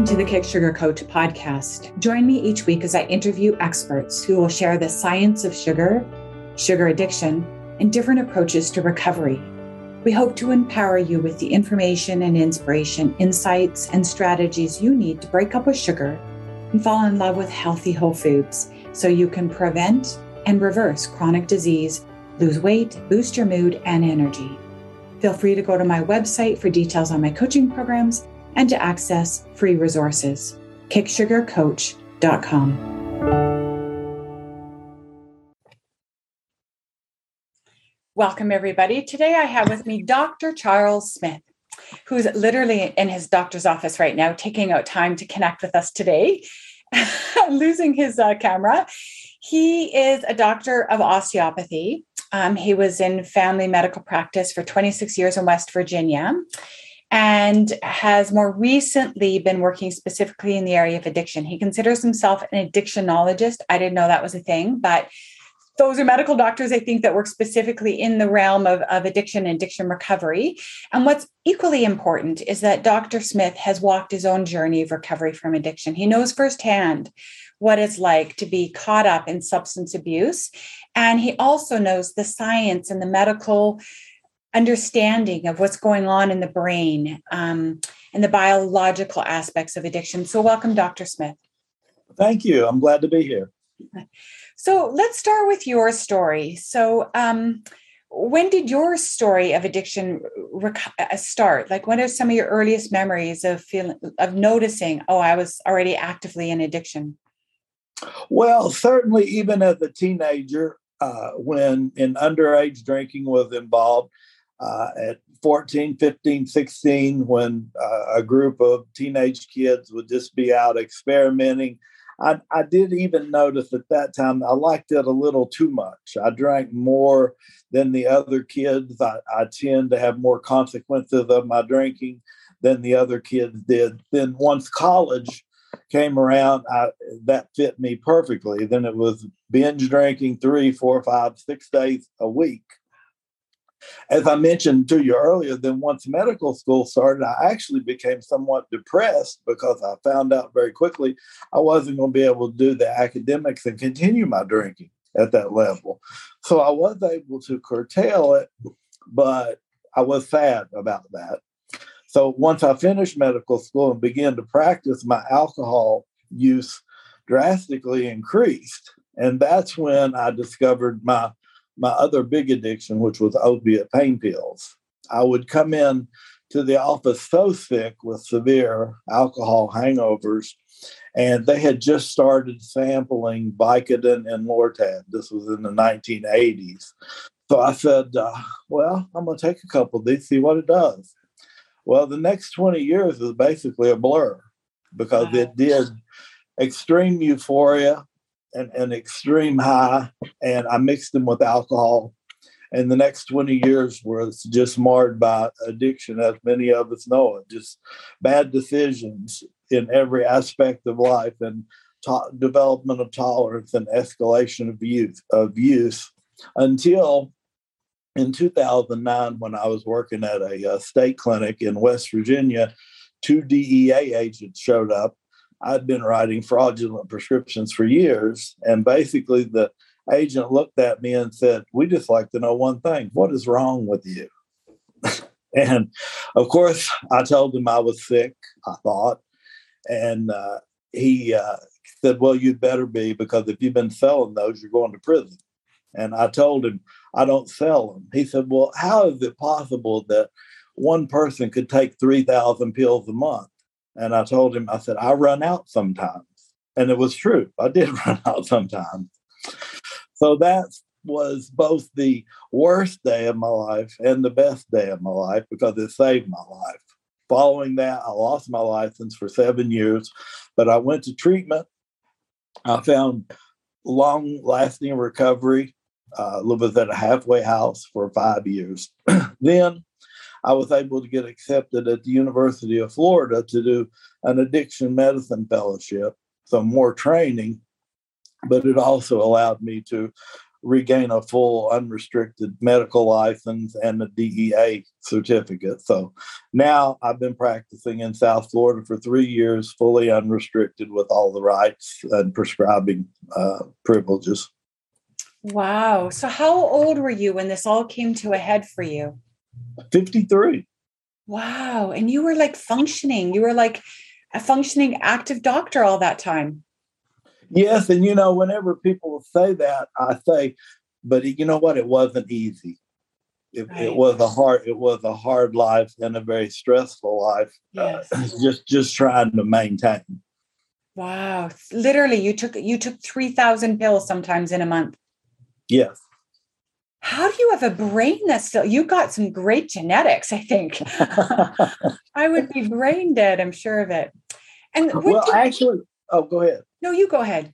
Welcome to the Kick Sugar Coach podcast. Join me each week as I interview experts who will share the science of sugar, sugar addiction, and different approaches to recovery. We hope to empower you with the information and inspiration, insights, and strategies you need to break up with sugar and fall in love with healthy whole foods so you can prevent and reverse chronic disease, lose weight, boost your mood and energy. Feel free to go to my website for details on my coaching programs and to access free resources. kicksugarcoach.com. Welcome, everybody. Today I have with me Dr. Charles Smith, who's literally in his doctor's office right now, taking out time to connect with us today, losing his uh, camera. He is a doctor of osteopathy. Um, he was in family medical practice for 26 years in West Virginia and has more recently been working specifically in the area of addiction. He considers himself an addictionologist. I didn't know that was a thing, but those are medical doctors, I think, that work specifically in the realm of, of addiction and addiction recovery. And what's equally important is that Dr. Smith has walked his own journey of recovery from addiction. He knows firsthand what it's like to be caught up in substance abuse. And he also knows the science and the medical understanding of what's going on in the brain um, and the biological aspects of addiction. So, welcome, Dr. Smith. Thank you. I'm glad to be here. So, let's start with your story. So, um, when did your story of addiction rec- uh, start? Like, what are some of your earliest memories of feeling of noticing? Oh, I was already actively in addiction. Well, certainly, even as a teenager, uh, when in underage drinking was involved, uh, at 14, 15, 16, when uh, a group of teenage kids would just be out experimenting. I, I did even notice at that time I liked it a little too much. I drank more than the other kids. I, I tend to have more consequences of my drinking than the other kids did. Then once college came around, I, that fit me perfectly. Then it was binge drinking three, four, five, six days a week as I mentioned to you earlier, then once medical school started, I actually became somewhat depressed because I found out very quickly I wasn't going to be able to do the academics and continue my drinking at that level. So I was able to curtail it, but I was sad about that. So once I finished medical school and began to practice, my alcohol use drastically increased. And that's when I discovered my my other big addiction, which was opiate pain pills. I would come in to the office so sick with severe alcohol hangovers, and they had just started sampling Vicodin and Lortab. This was in the 1980s. So I said, uh, Well, I'm going to take a couple of these, see what it does. Well, the next 20 years is basically a blur because wow. it did extreme euphoria an, an extreme high, and I mixed them with alcohol. And the next 20 years was just marred by addiction, as many of us know it, just bad decisions in every aspect of life and to- development of tolerance and escalation of use, of use until in 2009 when I was working at a, a uh, state clinic in West Virginia, two DEA agents showed up I'd been writing fraudulent prescriptions for years. And basically, the agent looked at me and said, We just like to know one thing what is wrong with you? and of course, I told him I was sick, I thought. And uh, he uh, said, Well, you'd better be because if you've been selling those, you're going to prison. And I told him, I don't sell them. He said, Well, how is it possible that one person could take 3,000 pills a month? And I told him, I said, I run out sometimes. And it was true. I did run out sometimes. So that was both the worst day of my life and the best day of my life because it saved my life. Following that, I lost my license for seven years, but I went to treatment. I found long lasting recovery. Uh, lived at a halfway house for five years. then I was able to get accepted at the University of Florida to do an addiction medicine fellowship, so more training, but it also allowed me to regain a full unrestricted medical license and a DEA certificate. So now I've been practicing in South Florida for three years, fully unrestricted with all the rights and prescribing uh, privileges. Wow. So, how old were you when this all came to a head for you? 53. Wow. And you were like functioning, you were like a functioning active doctor all that time. Yes. And, you know, whenever people say that, I say, but you know what? It wasn't easy. It, right. it, was a hard it was a hard life and a very stressful life uh, yes. uh, just just trying to maintain wow literally you took you took 3000 pills sometimes in a month Yes. How do you have a brain that's still, you got some great genetics, I think. I would be brain dead, I'm sure of it. And well, you, actually, oh, go ahead. No, you go ahead.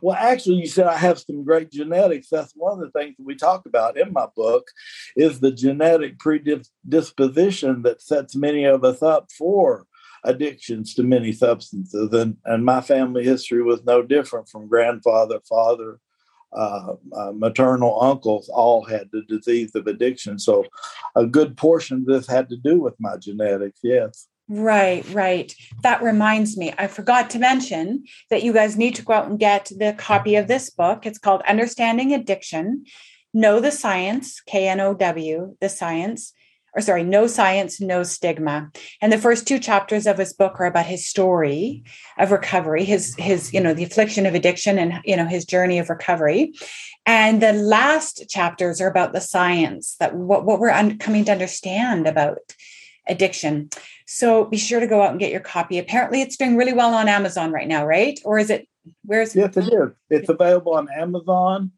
Well, actually, you said I have some great genetics. That's one of the things that we talk about in my book is the genetic predisposition that sets many of us up for addictions to many substances. And, and my family history was no different from grandfather, father, uh, uh, maternal uncles all had the disease of addiction. So a good portion of this had to do with my genetics, yes. Right, right. That reminds me, I forgot to mention that you guys need to go out and get the copy of this book. It's called Understanding Addiction Know the Science, K N O W, the science or sorry, no science, no stigma. And the first two chapters of his book are about his story of recovery, his his you know the affliction of addiction, and you know his journey of recovery. And the last chapters are about the science that what what we're un- coming to understand about addiction. So be sure to go out and get your copy. Apparently, it's doing really well on Amazon right now, right? Or is it? Where's? Yes, it is. It's available on Amazon.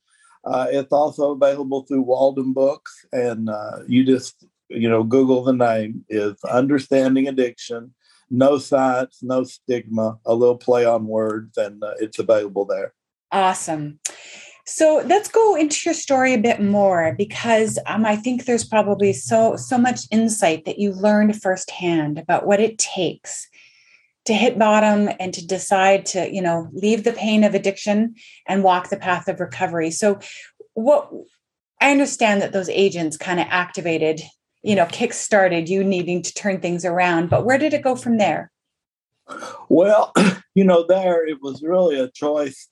Uh, it's also available through Walden Books, and uh, you just you know, Google the name is Understanding Addiction. No science, no stigma, a little play on words, and uh, it's available there. Awesome. So let's go into your story a bit more because um, I think there's probably so so much insight that you learned firsthand about what it takes to hit bottom and to decide to you know leave the pain of addiction and walk the path of recovery. So what I understand that those agents kind of activated you know kick started you needing to turn things around but where did it go from there? Well you know there it was really a choice.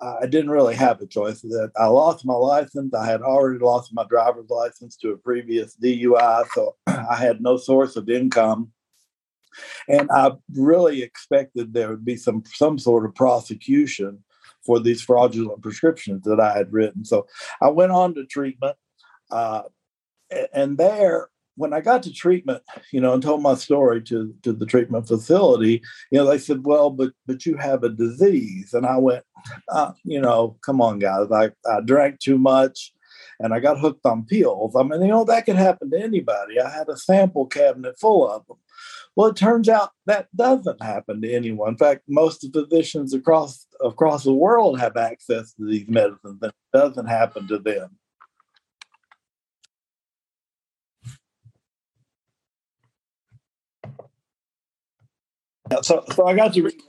I didn't really have a choice that. I lost my license. I had already lost my driver's license to a previous dui so i had no source of income. And i really expected there would be some some sort of prosecution for these fraudulent prescriptions that i had written. So i went on to treatment. Uh, and there when I got to treatment, you know, and told my story to to the treatment facility, you know, they said, "Well, but but you have a disease," and I went, uh, "You know, come on, guys, I I drank too much." And I got hooked on pills. I mean, you know, that could happen to anybody. I had a sample cabinet full of them. Well, it turns out that doesn't happen to anyone. In fact, most physicians across across the world have access to these medicines, and it doesn't happen to them. So, so I got to read,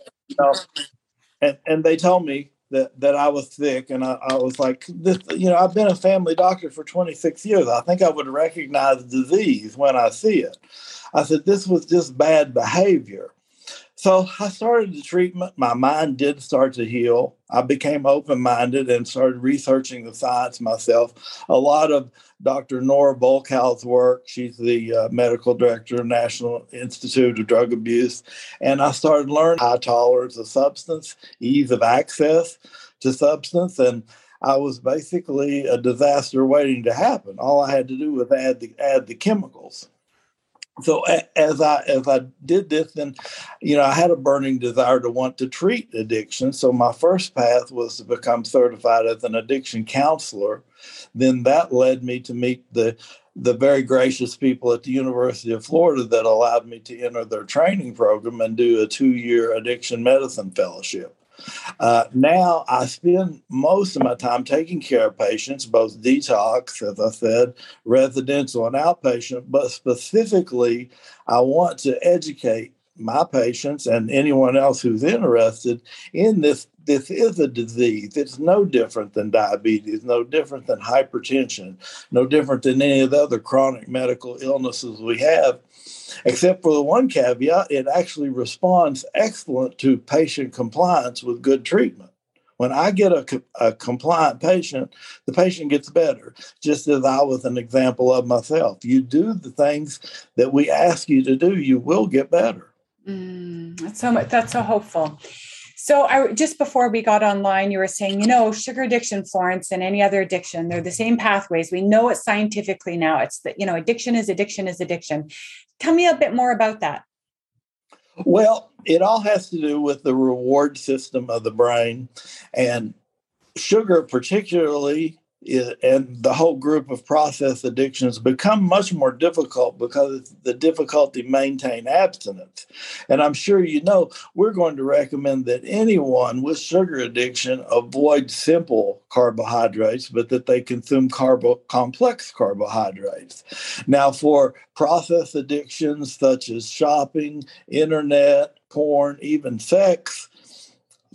and, and they told me that, that I was sick. And I, I was like, this, you know, I've been a family doctor for 26 years. I think I would recognize disease when I see it. I said, this was just bad behavior. So I started the treatment. My mind did start to heal. I became open minded and started researching the science myself. A lot of Dr. Nora Volkow's work. She's the uh, medical director of National Institute of Drug Abuse. And I started learning high tolerance of substance, ease of access to substance. And I was basically a disaster waiting to happen. All I had to do was add the, add the chemicals so as I as I did this, then you know I had a burning desire to want to treat addiction. So my first path was to become certified as an addiction counselor. Then that led me to meet the the very gracious people at the University of Florida that allowed me to enter their training program and do a two year addiction medicine fellowship. Uh, now I spend most of my time taking care of patients, both detox, as I said, residential and outpatient, but specifically, I want to educate my patients and anyone else who's interested in this this is a disease. It's no different than diabetes, no different than hypertension, no different than any of the other chronic medical illnesses we have, except for the one caveat it actually responds excellent to patient compliance with good treatment. When I get a, a compliant patient, the patient gets better, just as I was an example of myself. You do the things that we ask you to do, you will get better. Mm, that's so much. That's so hopeful. So I just before we got online, you were saying, you know, sugar addiction, Florence, and any other addiction, they're the same pathways. We know it scientifically now. It's that, you know, addiction is addiction is addiction. Tell me a bit more about that. Well, it all has to do with the reward system of the brain and sugar particularly and the whole group of process addictions become much more difficult because of the difficulty maintain abstinence. And I'm sure you know we're going to recommend that anyone with sugar addiction avoid simple carbohydrates, but that they consume carbo complex carbohydrates. Now, for process addictions such as shopping, internet, porn, even sex,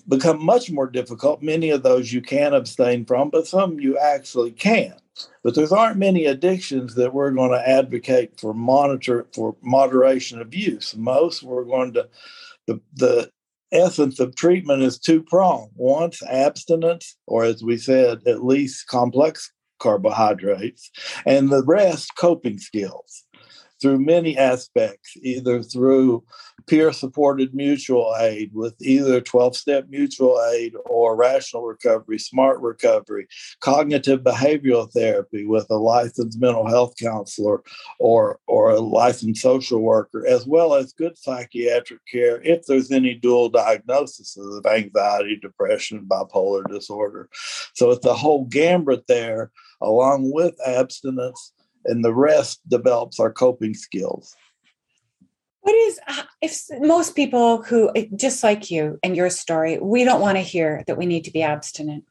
become much more difficult. Many of those you can abstain from, but some you actually can't. But there aren't many addictions that we're going to advocate for monitor for moderation of use. Most we're going to the the essence of treatment is two pronged. Once abstinence, or as we said, at least complex carbohydrates, and the rest coping skills through many aspects, either through peer supported mutual aid with either 12 step mutual aid or rational recovery, smart recovery, cognitive behavioral therapy with a licensed mental health counselor or, or a licensed social worker, as well as good psychiatric care if there's any dual diagnosis of anxiety, depression, bipolar disorder. So it's a whole gambit there, along with abstinence and the rest develops our coping skills. What is if most people who eh, just like you and your story we don't want to hear that we need to be abstinent.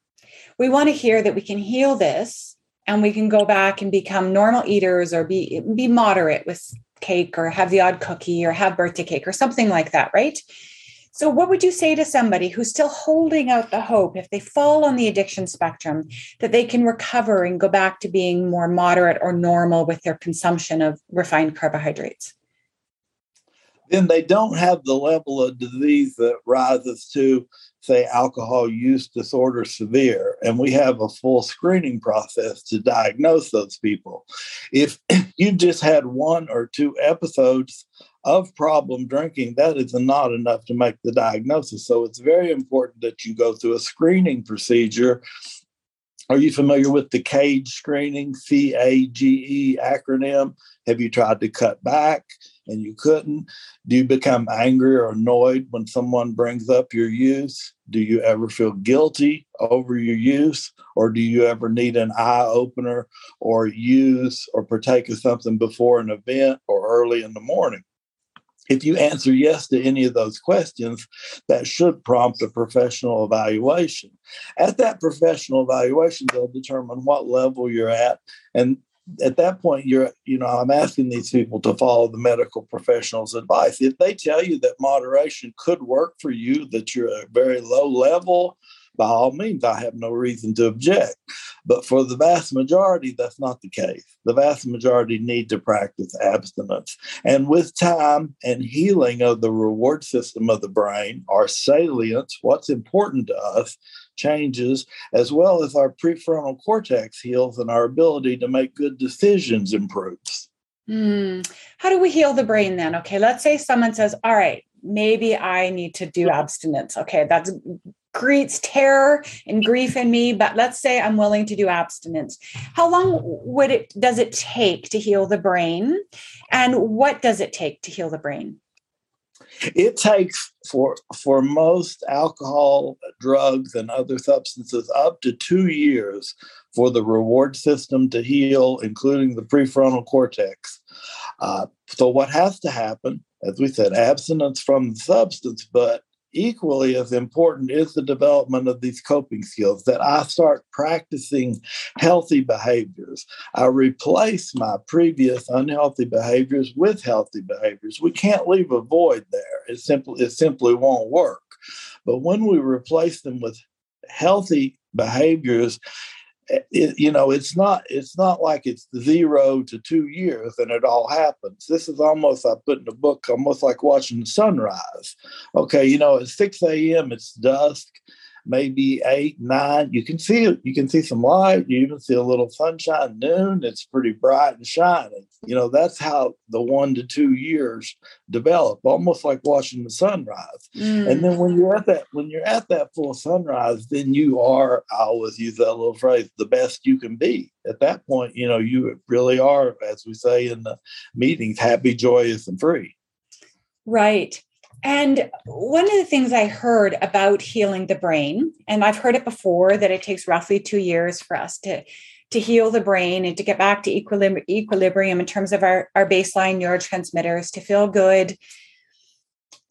We want to hear that we can heal this and we can go back and become normal eaters or be be moderate with cake or have the odd cookie or have birthday cake or something like that right so, what would you say to somebody who's still holding out the hope if they fall on the addiction spectrum that they can recover and go back to being more moderate or normal with their consumption of refined carbohydrates? Then they don't have the level of disease that rises to, say, alcohol use disorder severe. And we have a full screening process to diagnose those people. If you just had one or two episodes of problem drinking, that is not enough to make the diagnosis. So it's very important that you go through a screening procedure. Are you familiar with the CAGE screening, C A G E acronym? Have you tried to cut back and you couldn't? Do you become angry or annoyed when someone brings up your use? Do you ever feel guilty over your use? Or do you ever need an eye opener or use or partake of something before an event or early in the morning? If you answer yes to any of those questions, that should prompt a professional evaluation. At that professional evaluation, they'll determine what level you're at. And at that point, you're, you know, I'm asking these people to follow the medical professional's advice. If they tell you that moderation could work for you, that you're a very low level, by all means, I have no reason to object. But for the vast majority, that's not the case. The vast majority need to practice abstinence. And with time and healing of the reward system of the brain, our salience, what's important to us, changes, as well as our prefrontal cortex heals and our ability to make good decisions improves. Mm. How do we heal the brain then? Okay, let's say someone says, All right, maybe I need to do abstinence. Okay, that's creates terror and grief in me but let's say i'm willing to do abstinence. How long would it does it take to heal the brain? And what does it take to heal the brain? It takes for for most alcohol drugs and other substances up to two years for the reward system to heal including the prefrontal cortex. Uh, so what has to happen as we said abstinence from the substance but equally as important is the development of these coping skills that I start practicing healthy behaviors. I replace my previous unhealthy behaviors with healthy behaviors. We can't leave a void there. It simply it simply won't work. But when we replace them with healthy behaviors, it, you know it's not it's not like it's zero to two years and it all happens. This is almost i put in the book almost like watching the sunrise. Okay you know at 6 a.m it's dusk maybe eight, nine. You can see it. You can see some light. You even see a little sunshine. Noon, it's pretty bright and shining. You know, that's how the one to two years develop, almost like watching the sunrise. Mm. And then when you're at that, when you're at that full sunrise, then you are, I always use that little phrase, the best you can be. At that point, you know, you really are, as we say in the meetings, happy, joyous, and free. Right. And one of the things I heard about healing the brain, and I've heard it before that it takes roughly two years for us to, to heal the brain and to get back to equilibrium, in terms of our, our baseline neurotransmitters, to feel good,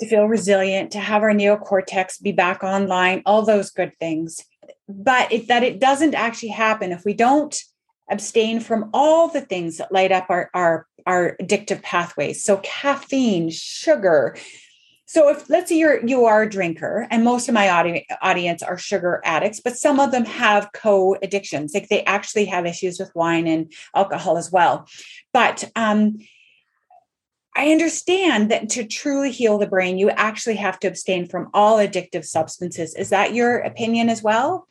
to feel resilient, to have our neocortex be back online, all those good things. But it, that it doesn't actually happen if we don't abstain from all the things that light up our, our, our addictive pathways. So caffeine, sugar, so if let's say you're you are a drinker, and most of my audi- audience are sugar addicts, but some of them have co-addictions, like they actually have issues with wine and alcohol as well. But um, I understand that to truly heal the brain, you actually have to abstain from all addictive substances. Is that your opinion as well?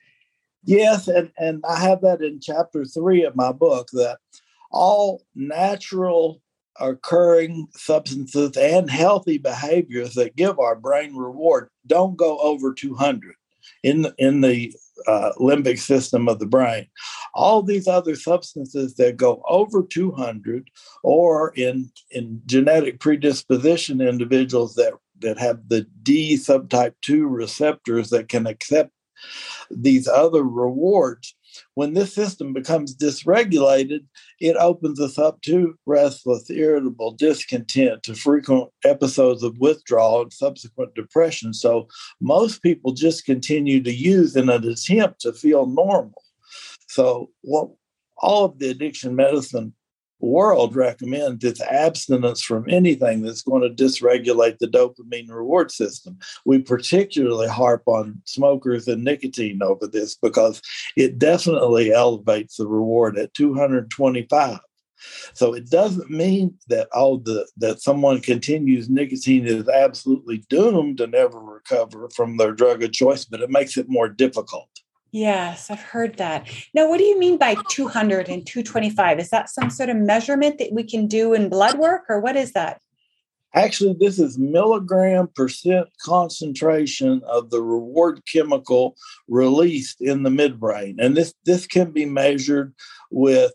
Yes, and, and I have that in chapter three of my book that all natural occurring substances and healthy behaviors that give our brain reward don't go over 200 in the, in the uh, limbic system of the brain. All these other substances that go over 200 or in, in genetic predisposition individuals that, that have the D subtype 2 receptors that can accept these other rewards when this system becomes dysregulated, it opens us up to restless, irritable, discontent, to frequent episodes of withdrawal and subsequent depression. So most people just continue to use in an attempt to feel normal. So what all of the addiction medicine world recommends it's abstinence from anything that's going to dysregulate the dopamine reward system. We particularly harp on smokers and nicotine over this because it definitely elevates the reward at 225. So it doesn't mean that all the that someone continues nicotine is absolutely doomed to never recover from their drug of choice, but it makes it more difficult. Yes, I've heard that. Now, what do you mean by 200 and 225? Is that some sort of measurement that we can do in blood work, or what is that? Actually, this is milligram percent concentration of the reward chemical released in the midbrain. And this, this can be measured with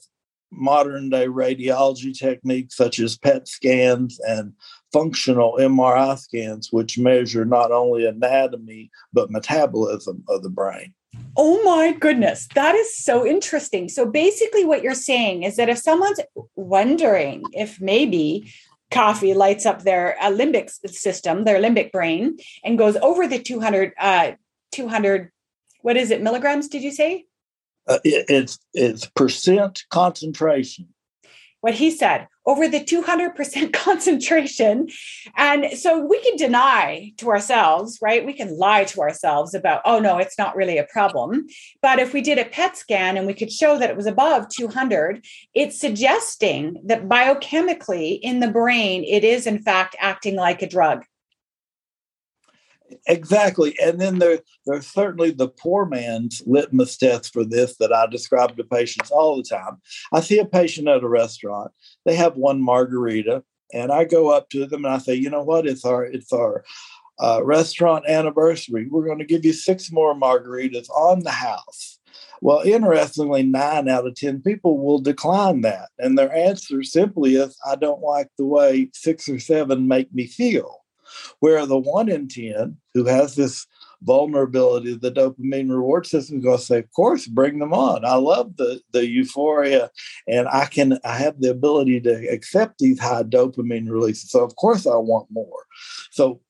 modern day radiology techniques such as PET scans and functional MRI scans, which measure not only anatomy but metabolism of the brain. Oh my goodness, that is so interesting. So basically, what you're saying is that if someone's wondering if maybe coffee lights up their uh, limbic system, their limbic brain, and goes over the 200, uh, 200, what is it, milligrams, did you say? Uh, it, it's, it's percent concentration what he said over the 200% concentration. And so we can deny to ourselves, right? We can lie to ourselves about, oh, no, it's not really a problem. But if we did a PET scan and we could show that it was above 200, it's suggesting that biochemically in the brain, it is in fact acting like a drug. Exactly. And then there, there's certainly the poor man's litmus test for this that I describe to patients all the time. I see a patient at a restaurant, they have one margarita, and I go up to them and I say, you know what, it's our it's our uh, restaurant anniversary. We're going to give you six more margaritas on the house. Well, interestingly, nine out of 10 people will decline that. And their answer simply is, I don't like the way six or seven make me feel. Where the one in 10 who has this vulnerability the dopamine reward system is going to say, of course, bring them on. I love the, the euphoria and I can, I have the ability to accept these high dopamine releases. So of course I want more. So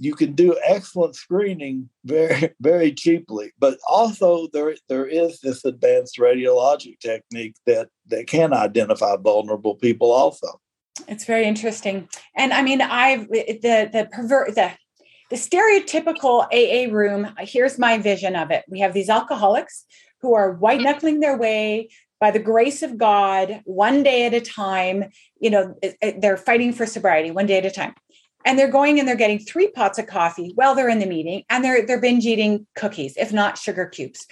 you can do excellent screening very very cheaply but also there there is this advanced radiologic technique that that can identify vulnerable people also it's very interesting. And I mean, I've the the pervert the the stereotypical AA room, here's my vision of it. We have these alcoholics who are white knuckling their way by the grace of God, one day at a time. You know, they're fighting for sobriety one day at a time. And they're going and they're getting three pots of coffee while they're in the meeting and they're they're binge eating cookies, if not sugar cubes.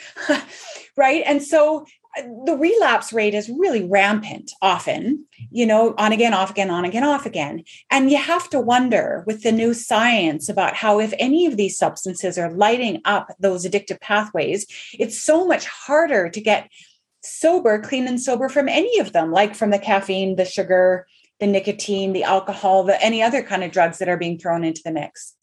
right. And so the relapse rate is really rampant often you know on again off again on again off again. And you have to wonder with the new science about how if any of these substances are lighting up those addictive pathways it's so much harder to get sober clean and sober from any of them like from the caffeine the sugar the nicotine the alcohol the any other kind of drugs that are being thrown into the mix.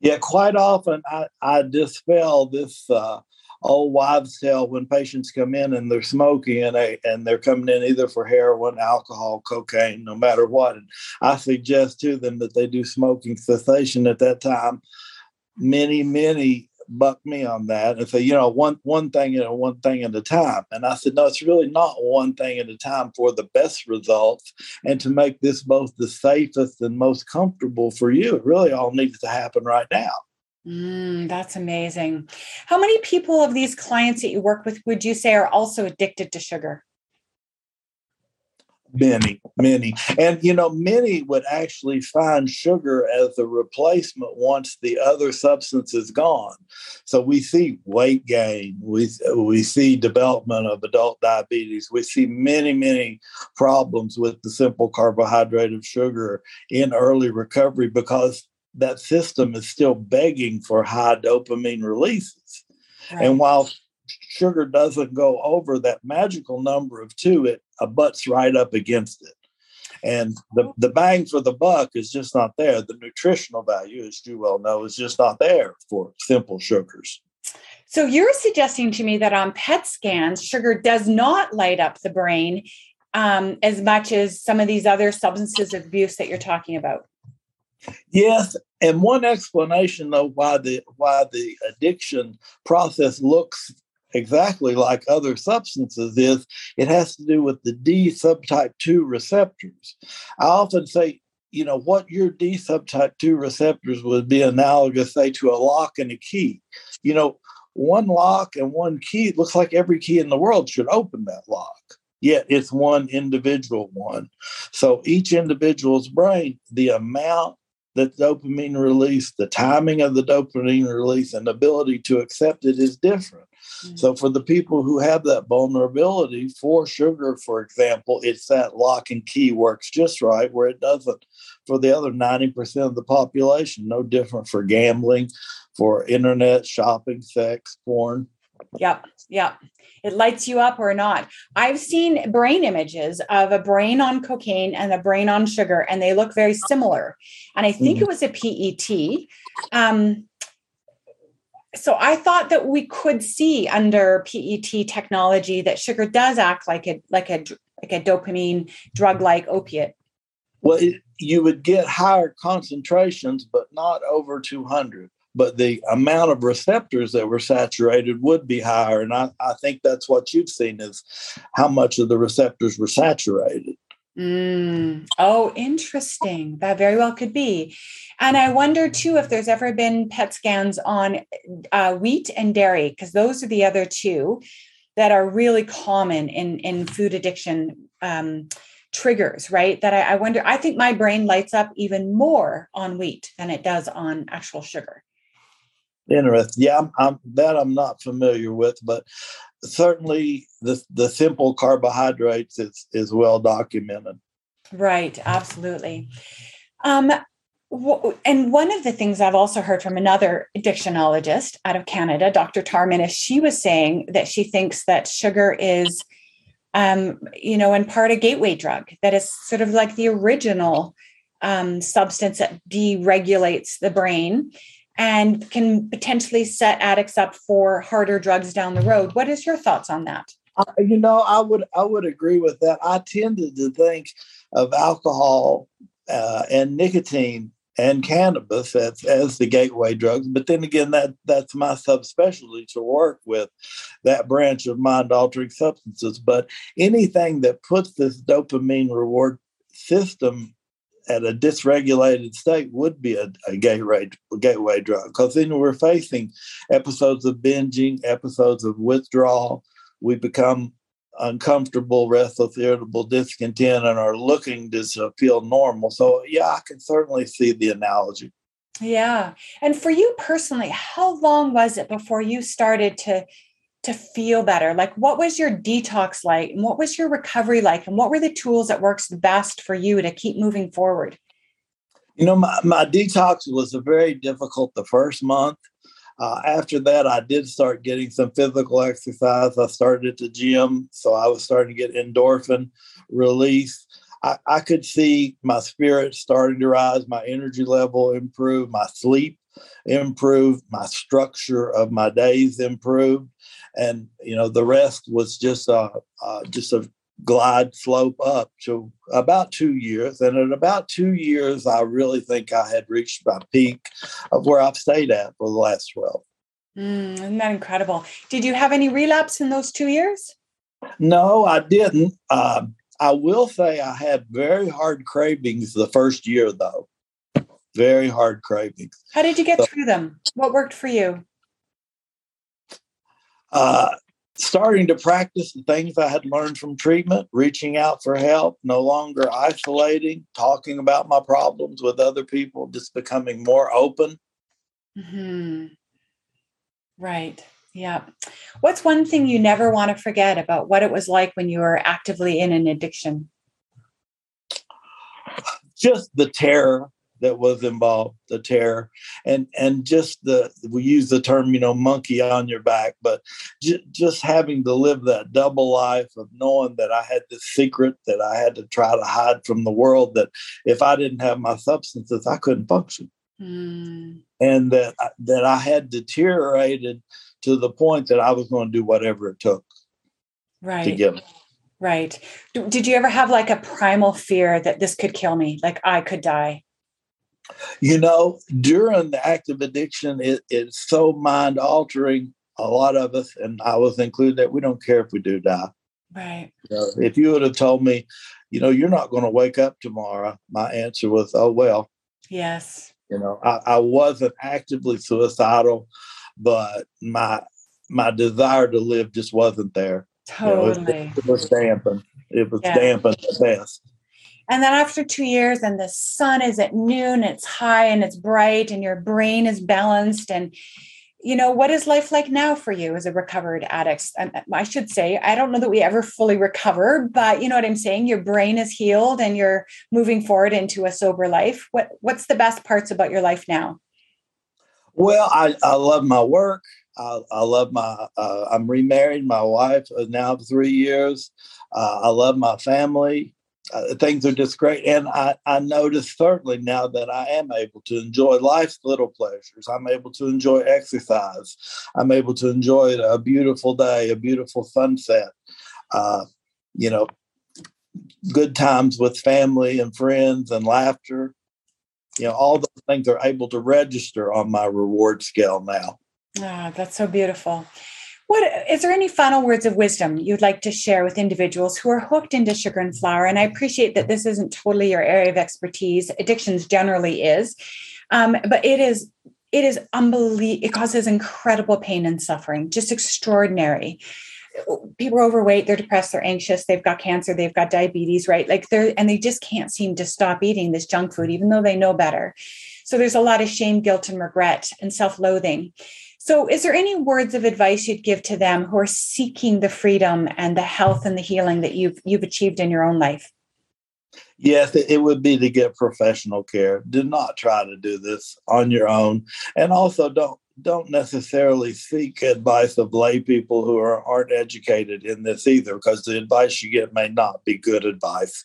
Yeah quite often i, I dispel this uh, old wives' tale when patients come in and they're smoking and they and they're coming in either for heroin, alcohol, cocaine, no matter what. And I suggest to them that they do smoking cessation at that time. Many, many buck me on that and say, you know, one one thing at one thing at a time. And I said, no, it's really not one thing at a time for the best results and to make this both the safest and most comfortable for you. It really all needs to happen right now. Mm, that's amazing. How many people of these clients that you work with would you say are also addicted to sugar? Many, many. And, you know, many would actually find sugar as a replacement once the other substance is gone. So we see weight gain, we, we see development of adult diabetes, we see many, many problems with the simple carbohydrate of sugar in early recovery because that system is still begging for high dopamine releases. Right. And while sugar doesn't go over that magical number of two, it abuts right up against it. And the, the bang for the buck is just not there. The nutritional value, as you well know, is just not there for simple sugars. So you're suggesting to me that on PET scans, sugar does not light up the brain um, as much as some of these other substances of abuse that you're talking about. Yes, and one explanation though why the why the addiction process looks exactly like other substances is it has to do with the D subtype 2 receptors. I often say, you know, what your D subtype 2 receptors would be analogous, say, to a lock and a key. You know, one lock and one key looks like every key in the world should open that lock yet it's one individual one. So each individual's brain, the amount the dopamine release, the timing of the dopamine release, and ability to accept it is different. Mm-hmm. So, for the people who have that vulnerability for sugar, for example, it's that lock and key works just right where it doesn't for the other 90% of the population. No different for gambling, for internet shopping, sex, porn. Yep. Yep it lights you up or not. I've seen brain images of a brain on cocaine and a brain on sugar, and they look very similar. And I think mm-hmm. it was a PET. Um, so I thought that we could see under PET technology that sugar does act like a like a like a dopamine drug like opiate. Well, it, you would get higher concentrations, but not over 200 but the amount of receptors that were saturated would be higher. And I, I think that's what you've seen is how much of the receptors were saturated. Mm. Oh, interesting. That very well could be. And I wonder too if there's ever been PET scans on uh, wheat and dairy, because those are the other two that are really common in, in food addiction um, triggers, right? That I, I wonder, I think my brain lights up even more on wheat than it does on actual sugar. Interesting. Yeah, I'm, I'm, that I'm not familiar with, but certainly the the simple carbohydrates is is well documented. Right. Absolutely. Um, and one of the things I've also heard from another addictionologist out of Canada, Dr. Tarman, is she was saying that she thinks that sugar is, um, you know, in part a gateway drug, that is sort of like the original um, substance that deregulates the brain and can potentially set addicts up for harder drugs down the road. What is your thoughts on that? You know, I would I would agree with that. I tended to think of alcohol uh, and nicotine and cannabis as, as the gateway drugs. But then again, that that's my subspecialty to work with that branch of mind altering substances. But anything that puts this dopamine reward system at a dysregulated state would be a, a gateway gateway drug because then we're facing episodes of binging, episodes of withdrawal. We become uncomfortable, restless, irritable, discontent, and are looking to feel normal. So, yeah, I can certainly see the analogy. Yeah. And for you personally, how long was it before you started to to feel better? Like what was your detox like? And what was your recovery like? And what were the tools that works best for you to keep moving forward? You know, my, my detox was very difficult the first month. Uh, after that, I did start getting some physical exercise. I started at the gym, so I was starting to get endorphin release. I, I could see my spirit starting to rise, my energy level improve, my sleep improved, my structure of my days improved, and you know the rest was just a uh, just a glide slope up to about two years. And at about two years, I really think I had reached my peak of where I've stayed at for the last 12. Mm, isn't that incredible? Did you have any relapse in those two years? No, I didn't. Uh, I will say I had very hard cravings the first year, though. Very hard cravings. How did you get so, through them? What worked for you? Uh, starting to practice the things I had learned from treatment, reaching out for help, no longer isolating, talking about my problems with other people, just becoming more open. Mm-hmm. Right. Yeah. What's one thing you never want to forget about what it was like when you were actively in an addiction? Just the terror that was involved, the terror, and and just the we use the term you know monkey on your back, but j- just having to live that double life of knowing that I had this secret that I had to try to hide from the world. That if I didn't have my substances, I couldn't function, mm. and that that I had deteriorated to the point that I was going to do whatever it took right. to get. Right. Did you ever have like a primal fear that this could kill me? Like I could die? You know, during the active addiction, it, it's so mind altering. A lot of us, and I was included, that we don't care if we do die. Right. Know, if you would have told me, you know, you're not going to wake up tomorrow, my answer was, oh, well. Yes. You know, I, I wasn't actively suicidal, but my my desire to live just wasn't there. Totally. You know, it, it, was dampened. It was yeah. dampened at best. And then after two years, and the sun is at noon, it's high and it's bright, and your brain is balanced. And, you know, what is life like now for you as a recovered addict? And I should say, I don't know that we ever fully recover, but you know what I'm saying? Your brain is healed and you're moving forward into a sober life. What What's the best parts about your life now? Well, I, I love my work. I, I love my, uh, I'm remarried. My wife is now three years. Uh, I love my family uh, things are just great. And I, I notice certainly now that I am able to enjoy life's little pleasures. I'm able to enjoy exercise. I'm able to enjoy a beautiful day, a beautiful sunset. Uh, you know, good times with family and friends and laughter. You know, all those things are able to register on my reward scale now. Ah, that's so beautiful. What is there any final words of wisdom you'd like to share with individuals who are hooked into sugar and flour? And I appreciate that this isn't totally your area of expertise. Addictions generally is, um, but it is it is unbelievable. It causes incredible pain and suffering, just extraordinary. People are overweight, they're depressed, they're anxious, they've got cancer, they've got diabetes, right? Like they're and they just can't seem to stop eating this junk food, even though they know better. So there's a lot of shame, guilt, and regret and self-loathing. So, is there any words of advice you'd give to them who are seeking the freedom and the health and the healing that you've you've achieved in your own life? Yes, it would be to get professional care. Do not try to do this on your own, and also don't don't necessarily seek advice of lay people who are, aren't educated in this either because the advice you get may not be good advice.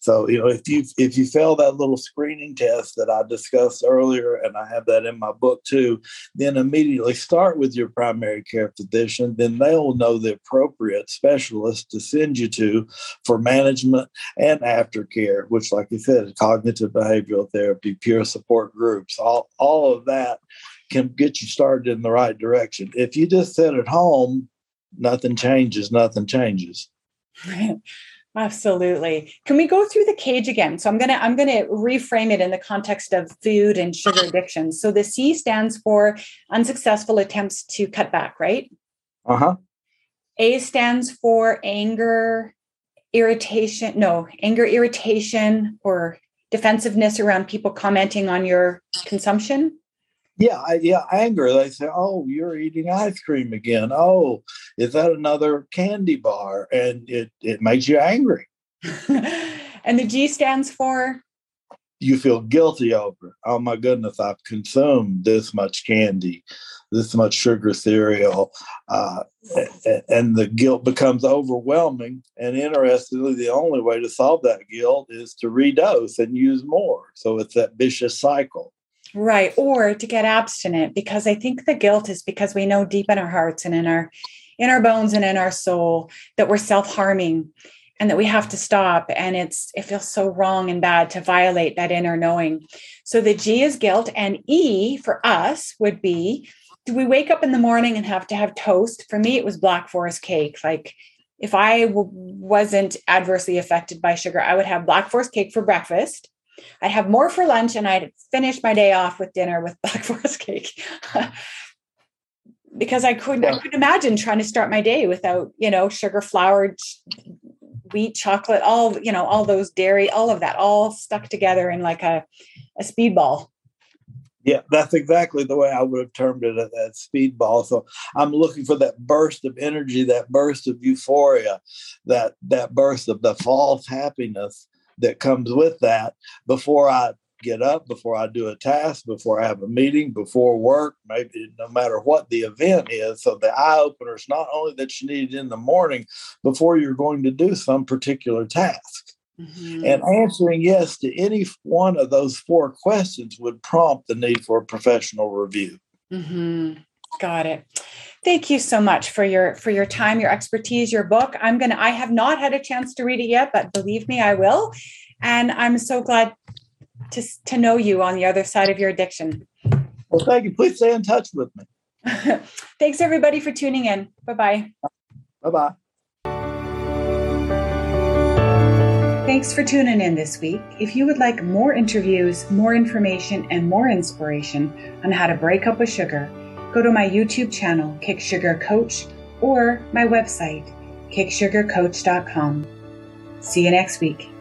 So you know if you if you fail that little screening test that i discussed earlier and i have that in my book too then immediately start with your primary care physician. Then they'll know the appropriate specialist to send you to for management and aftercare which like you said cognitive behavioral therapy peer support groups all, all of that can get you started in the right direction. If you just sit at home, nothing changes, nothing changes. Absolutely. Can we go through the cage again? So I'm gonna I'm gonna reframe it in the context of food and sugar addiction. So the C stands for unsuccessful attempts to cut back, right? Uh huh. A stands for anger, irritation. No, anger, irritation, or defensiveness around people commenting on your consumption. Yeah, yeah, anger. They say, "Oh, you're eating ice cream again. Oh, is that another candy bar?" And it it makes you angry. and the G stands for you feel guilty over. Oh my goodness, I've consumed this much candy, this much sugar cereal, uh, and the guilt becomes overwhelming. And interestingly, the only way to solve that guilt is to redose and use more. So it's that vicious cycle. Right. Or to get abstinent, because I think the guilt is because we know deep in our hearts and in our in our bones and in our soul that we're self-harming and that we have to stop and it's it feels so wrong and bad to violate that inner knowing so the g is guilt and e for us would be do we wake up in the morning and have to have toast for me it was black forest cake like if I w- wasn't adversely affected by sugar i would have black forest cake for breakfast I'd have more for lunch and I'd finish my day off with dinner with Black Forest cake. because I couldn't, I couldn't imagine trying to start my day without, you know, sugar, flour, wheat, chocolate, all, you know, all those dairy, all of that, all stuck together in like a, a speedball. Yeah, that's exactly the way I would have termed it at that speedball. So I'm looking for that burst of energy, that burst of euphoria, that that burst of the false happiness that comes with that before I get up, before I do a task, before I have a meeting, before work, maybe no matter what the event is. So the eye opener is not only that you need it in the morning before you're going to do some particular task. Mm-hmm. And answering yes to any one of those four questions would prompt the need for a professional review. Mm-hmm. Got it. Thank you so much for your for your time, your expertise, your book. I'm gonna. I have not had a chance to read it yet, but believe me, I will. And I'm so glad to to know you on the other side of your addiction. Well, thank you. Please stay in touch with me. Thanks everybody for tuning in. Bye bye. Bye bye. Thanks for tuning in this week. If you would like more interviews, more information, and more inspiration on how to break up with sugar go to my YouTube channel, Kick Sugar Coach, or my website, kicksugarcoach.com. See you next week.